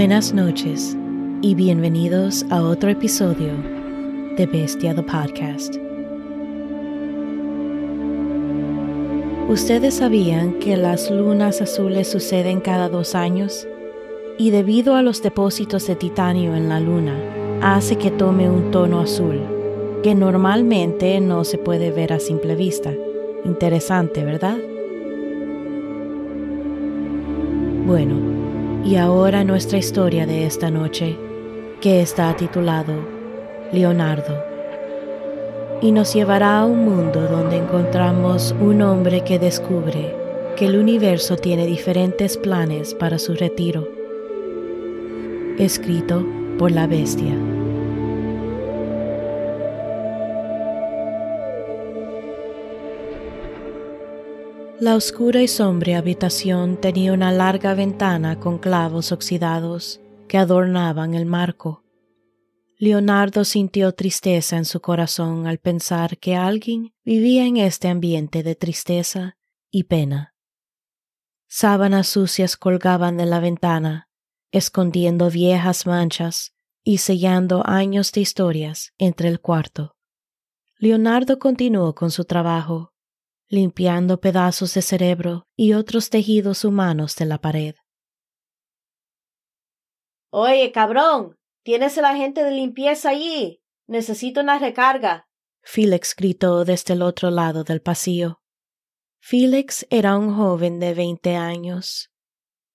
Buenas noches y bienvenidos a otro episodio de Bestia the Podcast. ¿Ustedes sabían que las lunas azules suceden cada dos años? Y debido a los depósitos de titanio en la luna, hace que tome un tono azul, que normalmente no se puede ver a simple vista. Interesante, ¿verdad? Bueno, y ahora nuestra historia de esta noche, que está titulado Leonardo. Y nos llevará a un mundo donde encontramos un hombre que descubre que el universo tiene diferentes planes para su retiro. Escrito por la bestia. La oscura y sombria habitación tenía una larga ventana con clavos oxidados que adornaban el marco. Leonardo sintió tristeza en su corazón al pensar que alguien vivía en este ambiente de tristeza y pena. Sábanas sucias colgaban de la ventana, escondiendo viejas manchas y sellando años de historias entre el cuarto. Leonardo continuó con su trabajo limpiando pedazos de cerebro y otros tejidos humanos de la pared. Oye, cabrón, ¿tienes el agente de limpieza allí? Necesito una recarga. Felix gritó desde el otro lado del pasillo. Felix era un joven de veinte años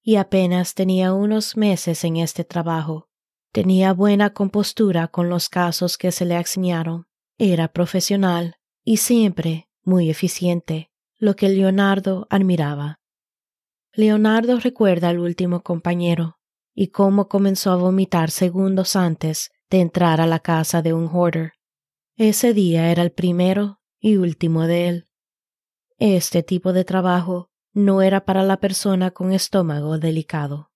y apenas tenía unos meses en este trabajo. Tenía buena compostura con los casos que se le asignaron. Era profesional y siempre muy eficiente, lo que Leonardo admiraba. Leonardo recuerda al último compañero y cómo comenzó a vomitar segundos antes de entrar a la casa de un hoarder. Ese día era el primero y último de él. Este tipo de trabajo no era para la persona con estómago delicado.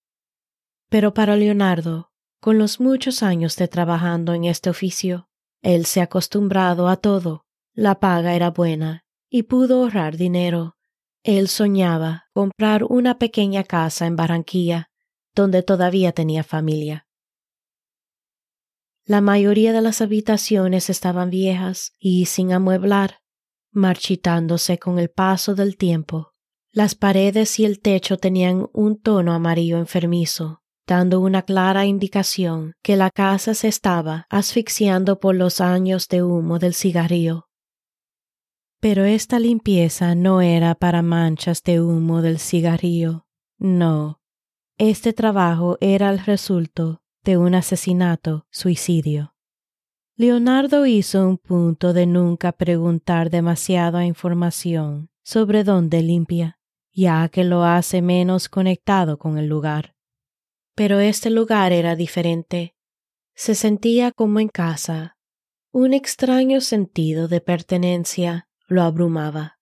Pero para Leonardo, con los muchos años de trabajando en este oficio, él se ha acostumbrado a todo la paga era buena y pudo ahorrar dinero. Él soñaba comprar una pequeña casa en Barranquilla, donde todavía tenía familia. La mayoría de las habitaciones estaban viejas y sin amueblar, marchitándose con el paso del tiempo. Las paredes y el techo tenían un tono amarillo enfermizo, dando una clara indicación que la casa se estaba asfixiando por los años de humo del cigarrillo. Pero esta limpieza no era para manchas de humo del cigarrillo, no. Este trabajo era el resultado de un asesinato suicidio. Leonardo hizo un punto de nunca preguntar demasiada información sobre dónde limpia, ya que lo hace menos conectado con el lugar. Pero este lugar era diferente. Se sentía como en casa, un extraño sentido de pertenencia lo abrumaba.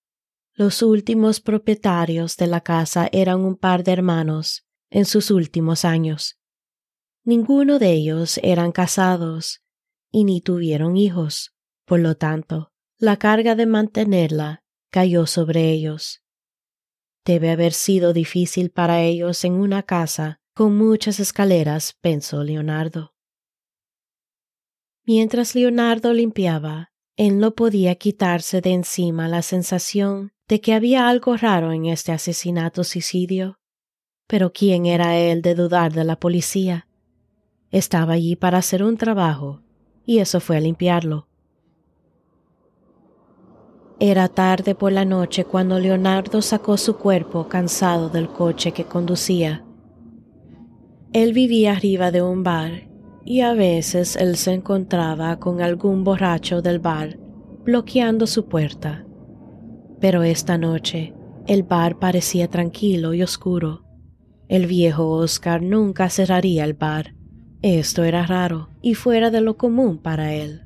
Los últimos propietarios de la casa eran un par de hermanos en sus últimos años. Ninguno de ellos eran casados y ni tuvieron hijos, por lo tanto, la carga de mantenerla cayó sobre ellos. Debe haber sido difícil para ellos en una casa con muchas escaleras, pensó Leonardo. Mientras Leonardo limpiaba, él no podía quitarse de encima la sensación de que había algo raro en este asesinato-suicidio. Pero ¿quién era él de dudar de la policía? Estaba allí para hacer un trabajo, y eso fue a limpiarlo. Era tarde por la noche cuando Leonardo sacó su cuerpo cansado del coche que conducía. Él vivía arriba de un bar y a veces él se encontraba con algún borracho del bar bloqueando su puerta. Pero esta noche el bar parecía tranquilo y oscuro. El viejo Oscar nunca cerraría el bar. Esto era raro y fuera de lo común para él.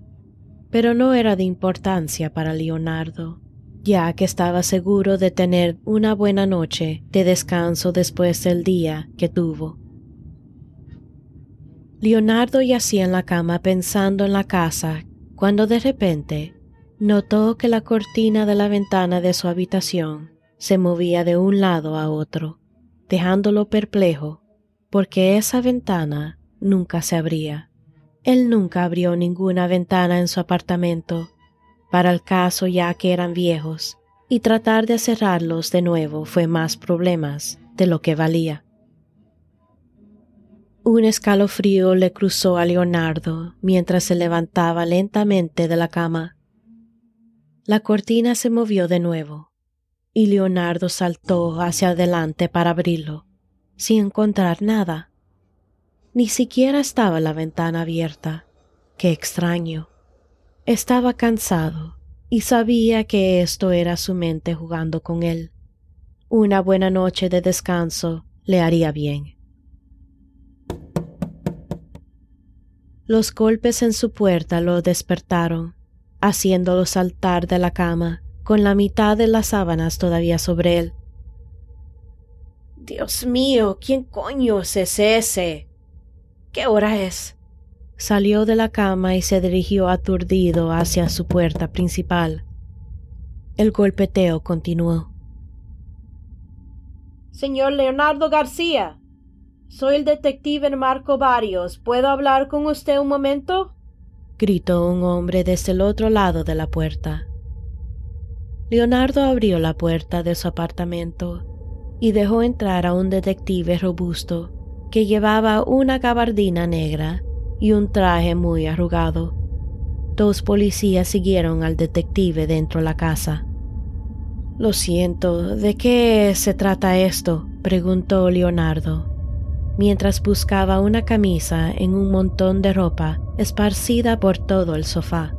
Pero no era de importancia para Leonardo, ya que estaba seguro de tener una buena noche de descanso después del día que tuvo. Leonardo yacía en la cama pensando en la casa cuando de repente notó que la cortina de la ventana de su habitación se movía de un lado a otro, dejándolo perplejo. porque esa ventana nunca se abría. Él nunca abrió ninguna ventana en su apartamento, para el caso ya que eran viejos, y tratar de cerrarlos de nuevo fue más problemas de lo que valía. Un escalofrío le cruzó a Leonardo mientras se levantaba lentamente de la cama. La cortina se movió de nuevo, y Leonardo saltó hacia adelante para abrirlo, sin encontrar nada. Ni siquiera estaba la ventana abierta. Qué extraño. Estaba cansado y sabía que esto era su mente jugando con él. Una buena noche de descanso le haría bien. Los golpes en su puerta lo despertaron, haciéndolo saltar de la cama, con la mitad de las sábanas todavía sobre él. Dios mío, ¿quién coño es ese? ¿Qué hora es? Salió de la cama y se dirigió aturdido hacia su puerta principal. El golpeteo continuó. Señor Leonardo García, soy el detective Marco Barrios. ¿Puedo hablar con usted un momento? gritó un hombre desde el otro lado de la puerta. Leonardo abrió la puerta de su apartamento y dejó entrar a un detective robusto que llevaba una gabardina negra y un traje muy arrugado. Dos policías siguieron al detective dentro de la casa. Lo siento, ¿de qué se trata esto? preguntó Leonardo mientras buscaba una camisa en un montón de ropa esparcida por todo el sofá.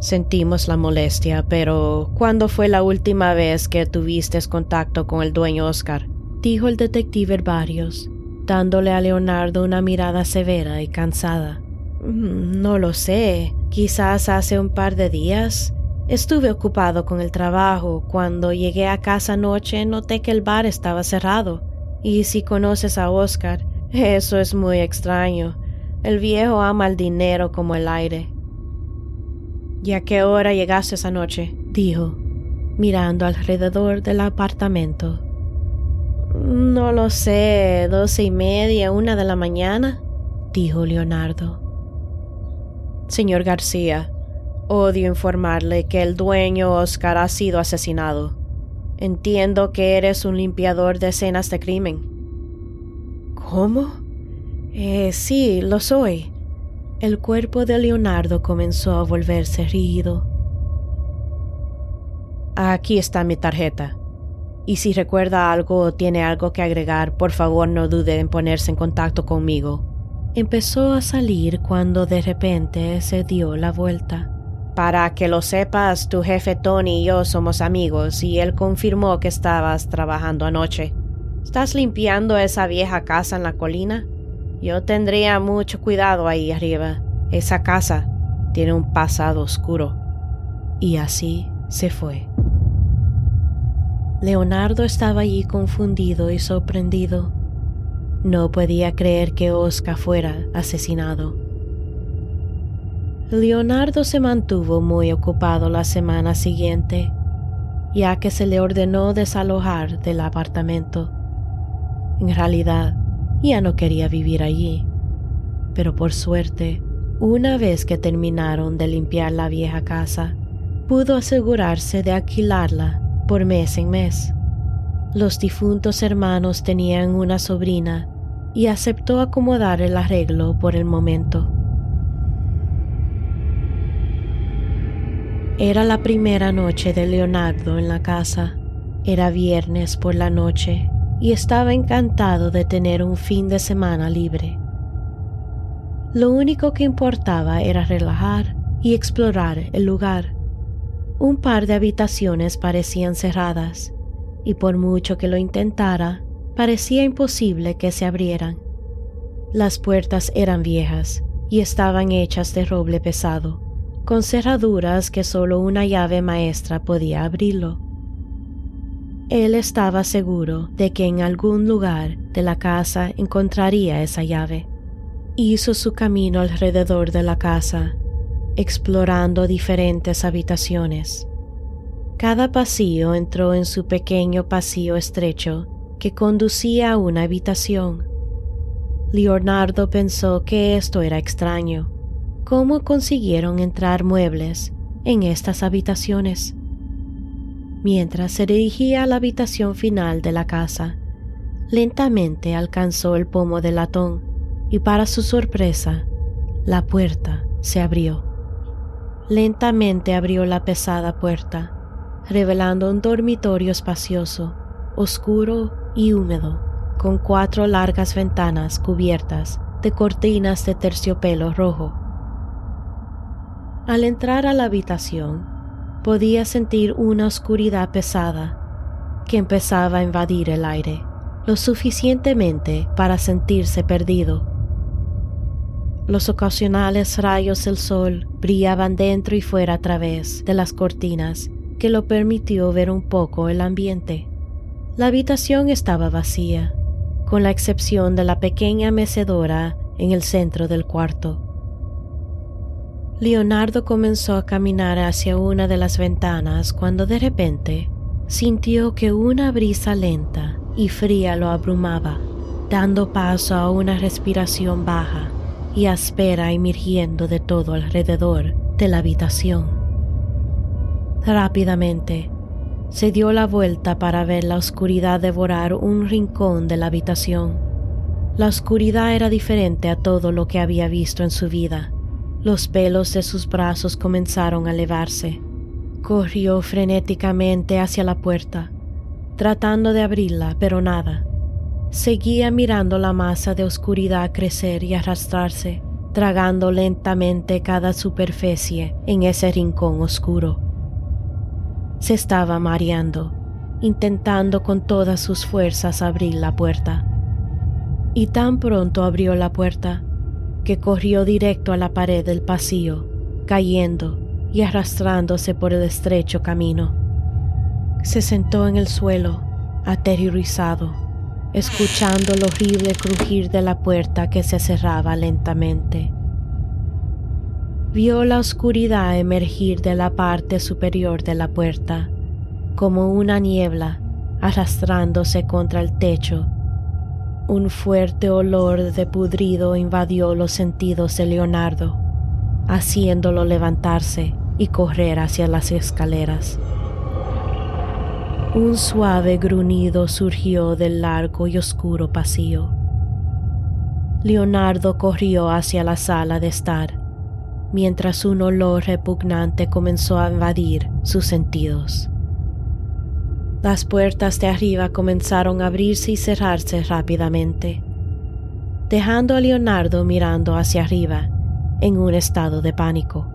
Sentimos la molestia, pero ¿cuándo fue la última vez que tuviste contacto con el dueño Oscar? dijo el detective Varios, dándole a Leonardo una mirada severa y cansada. Mm, no lo sé, quizás hace un par de días. Estuve ocupado con el trabajo. Cuando llegué a casa anoche noté que el bar estaba cerrado y si conoces a Oscar, eso es muy extraño. El viejo ama el dinero como el aire. ¿Y a qué hora llegaste esa noche? dijo, mirando alrededor del apartamento. No lo sé, doce y media, una de la mañana, dijo Leonardo. Señor García, odio informarle que el dueño Oscar ha sido asesinado. Entiendo que eres un limpiador de escenas de crimen. ¿Cómo? Eh, sí, lo soy. El cuerpo de Leonardo comenzó a volverse rígido. Aquí está mi tarjeta. Y si recuerda algo o tiene algo que agregar, por favor no dude en ponerse en contacto conmigo. Empezó a salir cuando de repente se dio la vuelta. Para que lo sepas, tu jefe Tony y yo somos amigos y él confirmó que estabas trabajando anoche. ¿Estás limpiando esa vieja casa en la colina? Yo tendría mucho cuidado ahí arriba. Esa casa tiene un pasado oscuro. Y así se fue. Leonardo estaba allí confundido y sorprendido. No podía creer que Oscar fuera asesinado. Leonardo se mantuvo muy ocupado la semana siguiente, ya que se le ordenó desalojar del apartamento. En realidad, ya no quería vivir allí, pero por suerte, una vez que terminaron de limpiar la vieja casa, pudo asegurarse de alquilarla por mes en mes. Los difuntos hermanos tenían una sobrina y aceptó acomodar el arreglo por el momento. Era la primera noche de Leonardo en la casa. Era viernes por la noche y estaba encantado de tener un fin de semana libre. Lo único que importaba era relajar y explorar el lugar. Un par de habitaciones parecían cerradas y por mucho que lo intentara, parecía imposible que se abrieran. Las puertas eran viejas y estaban hechas de roble pesado con cerraduras que solo una llave maestra podía abrirlo. Él estaba seguro de que en algún lugar de la casa encontraría esa llave. Hizo su camino alrededor de la casa, explorando diferentes habitaciones. Cada pasillo entró en su pequeño pasillo estrecho que conducía a una habitación, Leonardo pensó que esto era extraño. ¿Cómo consiguieron entrar muebles en estas habitaciones? Mientras se dirigía a la habitación final de la casa, lentamente alcanzó el pomo del latón y para su sorpresa, la puerta se abrió. Lentamente abrió la pesada puerta, revelando un dormitorio espacioso, oscuro y húmedo, con cuatro largas ventanas cubiertas de cortinas de terciopelo rojo. Al entrar a la habitación, podía sentir una oscuridad pesada que empezaba a invadir el aire, lo suficientemente para sentirse perdido los ocasionales rayos del sol brillaban dentro y fuera a través de las cortinas, que lo permitió ver un poco el ambiente. La habitación estaba vacía, con la excepción de la pequeña mecedora en el centro del cuarto. Leonardo comenzó a caminar hacia una de las ventanas cuando de repente sintió que una brisa lenta y fría lo abrumaba, dando paso a una respiración baja y áspera emergiendo de todo alrededor de la habitación. Rápidamente se dio la vuelta para ver la oscuridad devorar un rincón de la habitación. La oscuridad era diferente a todo lo que había visto en su vida. Los pelos de sus brazos comenzaron a elevarse. Corrió frenéticamente hacia la puerta, tratando de abrirla, pero nada. Seguía mirando la masa de oscuridad crecer y arrastrarse, tragando lentamente cada superficie en ese rincón oscuro. Se estaba mareando, intentando con todas sus fuerzas abrir la puerta. Y tan pronto abrió la puerta que corrió directo a la pared del pasillo, cayendo y arrastrándose por el estrecho camino. Se sentó en el suelo, aterrorizado escuchando el horrible crujir de la puerta que se cerraba lentamente. Vio la oscuridad emergir de la parte superior de la puerta, como una niebla arrastrándose contra el techo. Un fuerte olor de pudrido invadió los sentidos de Leonardo, haciéndolo levantarse y correr hacia las escaleras. Un suave gruñido surgió del largo y oscuro pasillo. Leonardo corrió hacia la sala de estar, mientras un olor repugnante comenzó a invadir sus sentidos. Las puertas de arriba comenzaron a abrirse y cerrarse rápidamente, dejando a Leonardo mirando hacia arriba en un estado de pánico.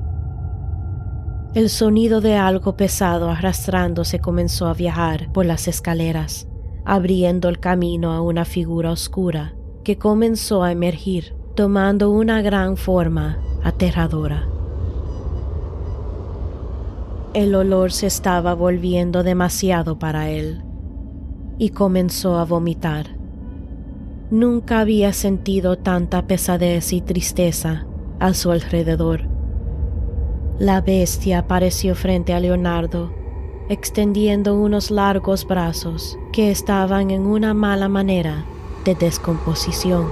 El sonido de algo pesado arrastrándose comenzó a viajar por las escaleras, abriendo el camino a una figura oscura que comenzó a emergir, tomando una gran forma aterradora. El olor se estaba volviendo demasiado para él y comenzó a vomitar. Nunca había sentido tanta pesadez y tristeza a su alrededor la bestia apareció frente a Leonardo, extendiendo unos largos brazos que estaban en una mala manera de descomposición.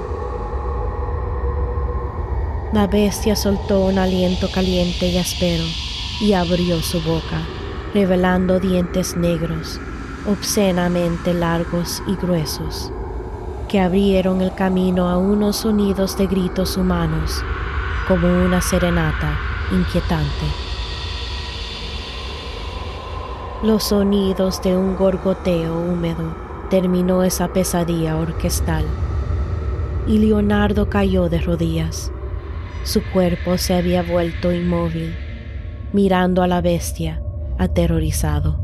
La bestia soltó un aliento caliente y áspero y abrió su boca, revelando dientes negros, obscenamente largos y gruesos, que abrieron el camino a unos sonidos de gritos humanos, como una serenata inquietante. Los sonidos de un gorgoteo húmedo terminó esa pesadilla orquestal y Leonardo cayó de rodillas. Su cuerpo se había vuelto inmóvil, mirando a la bestia, aterrorizado.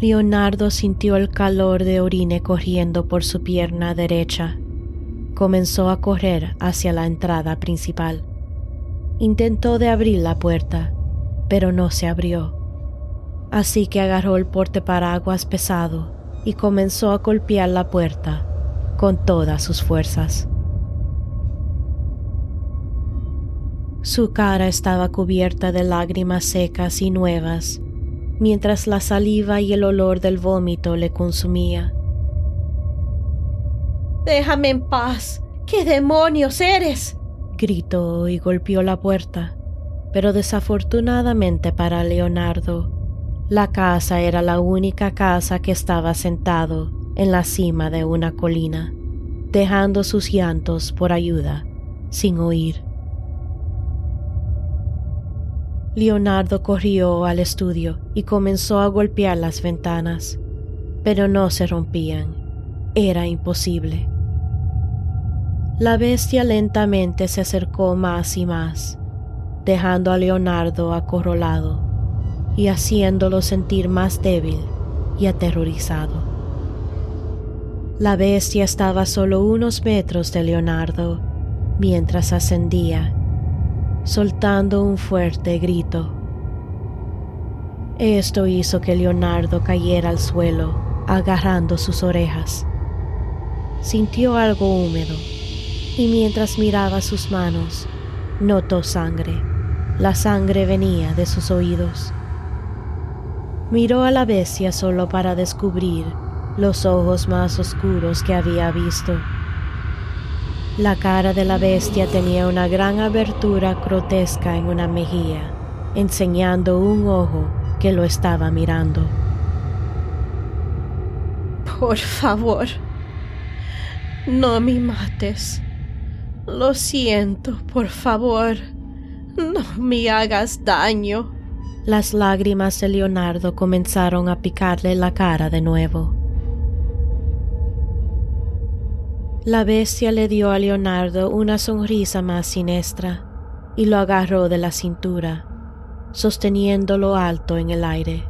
Leonardo sintió el calor de orine corriendo por su pierna derecha comenzó a correr hacia la entrada principal. Intentó de abrir la puerta, pero no se abrió. Así que agarró el porteparaguas pesado y comenzó a golpear la puerta con todas sus fuerzas. Su cara estaba cubierta de lágrimas secas y nuevas, mientras la saliva y el olor del vómito le consumía. Déjame en paz. ¿Qué demonios eres? gritó y golpeó la puerta. Pero desafortunadamente para Leonardo, la casa era la única casa que estaba sentado en la cima de una colina, dejando sus llantos por ayuda, sin oír. Leonardo corrió al estudio y comenzó a golpear las ventanas, pero no se rompían. Era imposible. La bestia lentamente se acercó más y más, dejando a Leonardo acorralado y haciéndolo sentir más débil y aterrorizado. La bestia estaba solo unos metros de Leonardo mientras ascendía soltando un fuerte grito. Esto hizo que Leonardo cayera al suelo, agarrando sus orejas. Sintió algo húmedo y mientras miraba sus manos, notó sangre. La sangre venía de sus oídos. Miró a la bestia solo para descubrir los ojos más oscuros que había visto la cara de la bestia tenía una gran abertura grotesca en una mejilla, enseñando un ojo que lo estaba mirando. Por favor, no me mates. Lo siento, por favor, no me hagas daño. Las lágrimas de Leonardo comenzaron a picarle la cara de nuevo. La bestia le dio a Leonardo una sonrisa más siniestra y lo agarró de la cintura, sosteniéndolo alto en el aire.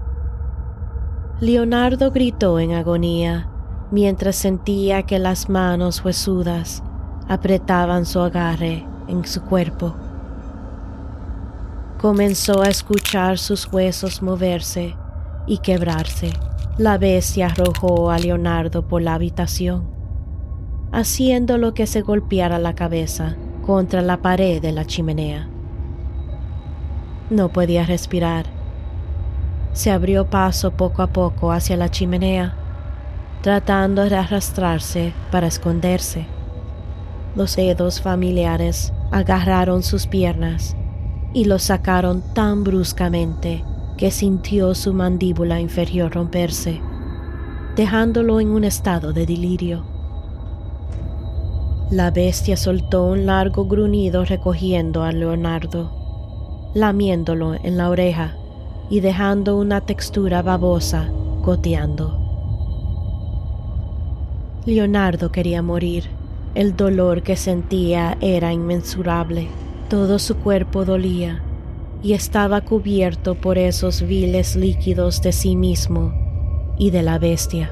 Leonardo gritó en agonía mientras sentía que las manos huesudas apretaban su agarre en su cuerpo. Comenzó a escuchar sus huesos moverse y quebrarse. La bestia arrojó a Leonardo por la habitación haciéndolo que se golpeara la cabeza contra la pared de la chimenea. No podía respirar. Se abrió paso poco a poco hacia la chimenea, tratando de arrastrarse para esconderse. Los dedos familiares agarraron sus piernas y lo sacaron tan bruscamente que sintió su mandíbula inferior romperse, dejándolo en un estado de delirio. La bestia soltó un largo gruñido recogiendo a Leonardo, lamiéndolo en la oreja y dejando una textura babosa goteando. Leonardo quería morir. El dolor que sentía era inmensurable. Todo su cuerpo dolía y estaba cubierto por esos viles líquidos de sí mismo y de la bestia.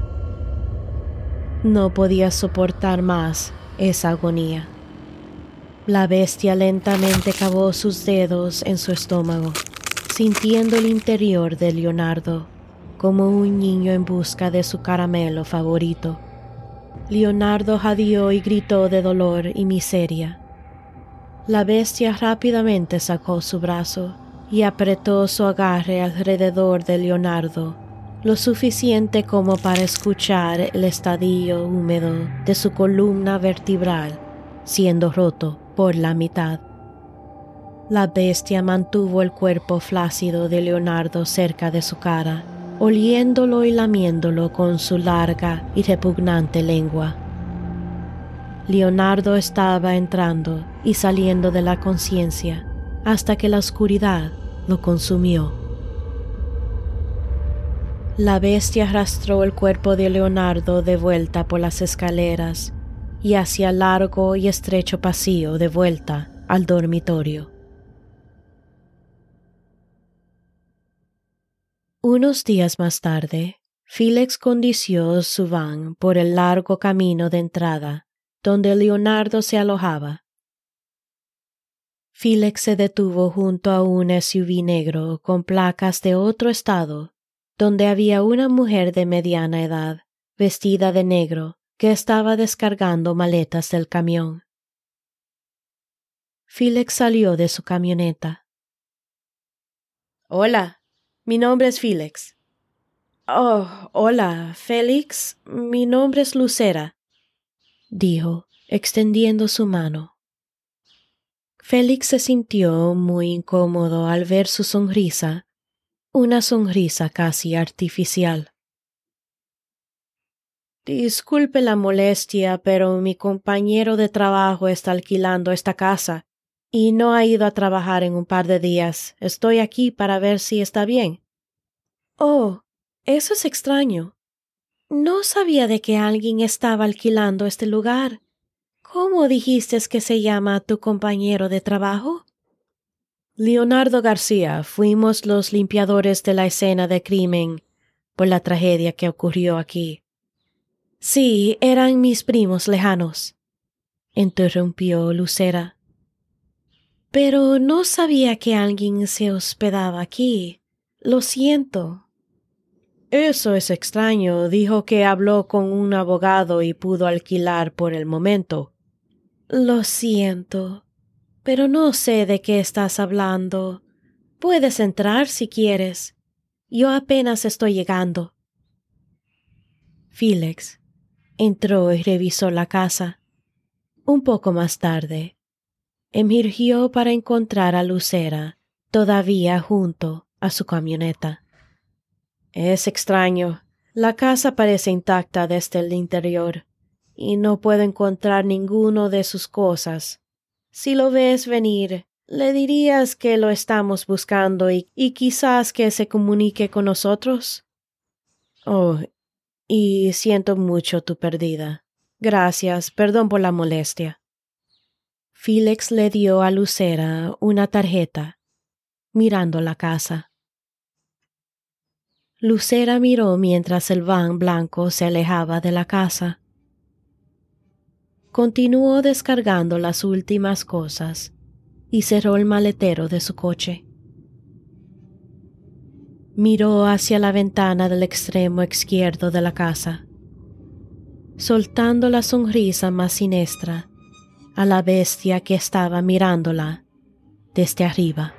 No podía soportar más esa agonía. La bestia lentamente cavó sus dedos en su estómago, sintiendo el interior de Leonardo como un niño en busca de su caramelo favorito. Leonardo jadeó y gritó de dolor y miseria. La bestia rápidamente sacó su brazo y apretó su agarre alrededor de Leonardo lo suficiente como para escuchar el estadio húmedo de su columna vertebral siendo roto por la mitad. La bestia mantuvo el cuerpo flácido de Leonardo cerca de su cara, oliéndolo y lamiéndolo con su larga y repugnante lengua. Leonardo estaba entrando y saliendo de la conciencia hasta que la oscuridad lo consumió. La bestia arrastró el cuerpo de Leonardo de vuelta por las escaleras y hacia largo y estrecho pasillo de vuelta al dormitorio. Unos días más tarde, Félix condució su van por el largo camino de entrada donde Leonardo se alojaba. Félix se detuvo junto a un SUV negro con placas de otro estado donde había una mujer de mediana edad, vestida de negro, que estaba descargando maletas del camión. Felix salió de su camioneta. Hola, mi nombre es Felix. Oh, hola, Félix. Mi nombre es Lucera. dijo, extendiendo su mano. Félix se sintió muy incómodo al ver su sonrisa, una sonrisa casi artificial. Disculpe la molestia, pero mi compañero de trabajo está alquilando esta casa y no ha ido a trabajar en un par de días. Estoy aquí para ver si está bien. Oh, eso es extraño. No sabía de que alguien estaba alquilando este lugar. ¿Cómo dijiste que se llama tu compañero de trabajo? Leonardo García, fuimos los limpiadores de la escena de crimen por la tragedia que ocurrió aquí. Sí, eran mis primos lejanos, interrumpió Lucera. Pero no sabía que alguien se hospedaba aquí. Lo siento. Eso es extraño. Dijo que habló con un abogado y pudo alquilar por el momento. Lo siento, pero no sé de qué estás hablando. Puedes entrar si quieres. Yo apenas estoy llegando. Félix entró y revisó la casa. Un poco más tarde, emergió para encontrar a Lucera todavía junto a su camioneta. Es extraño. La casa parece intacta desde el interior, y no puedo encontrar ninguno de sus cosas. Si lo ves venir, le dirías que lo estamos buscando y, y quizás que se comunique con nosotros. Oh, y siento mucho tu perdida. Gracias, perdón por la molestia. Félix le dio a Lucera una tarjeta, mirando la casa. Lucera miró mientras el van blanco se alejaba de la casa. Continuó descargando las últimas cosas y cerró el maletero de su coche. Miró hacia la ventana del extremo izquierdo de la casa, soltando la sonrisa más siniestra a la bestia que estaba mirándola desde arriba.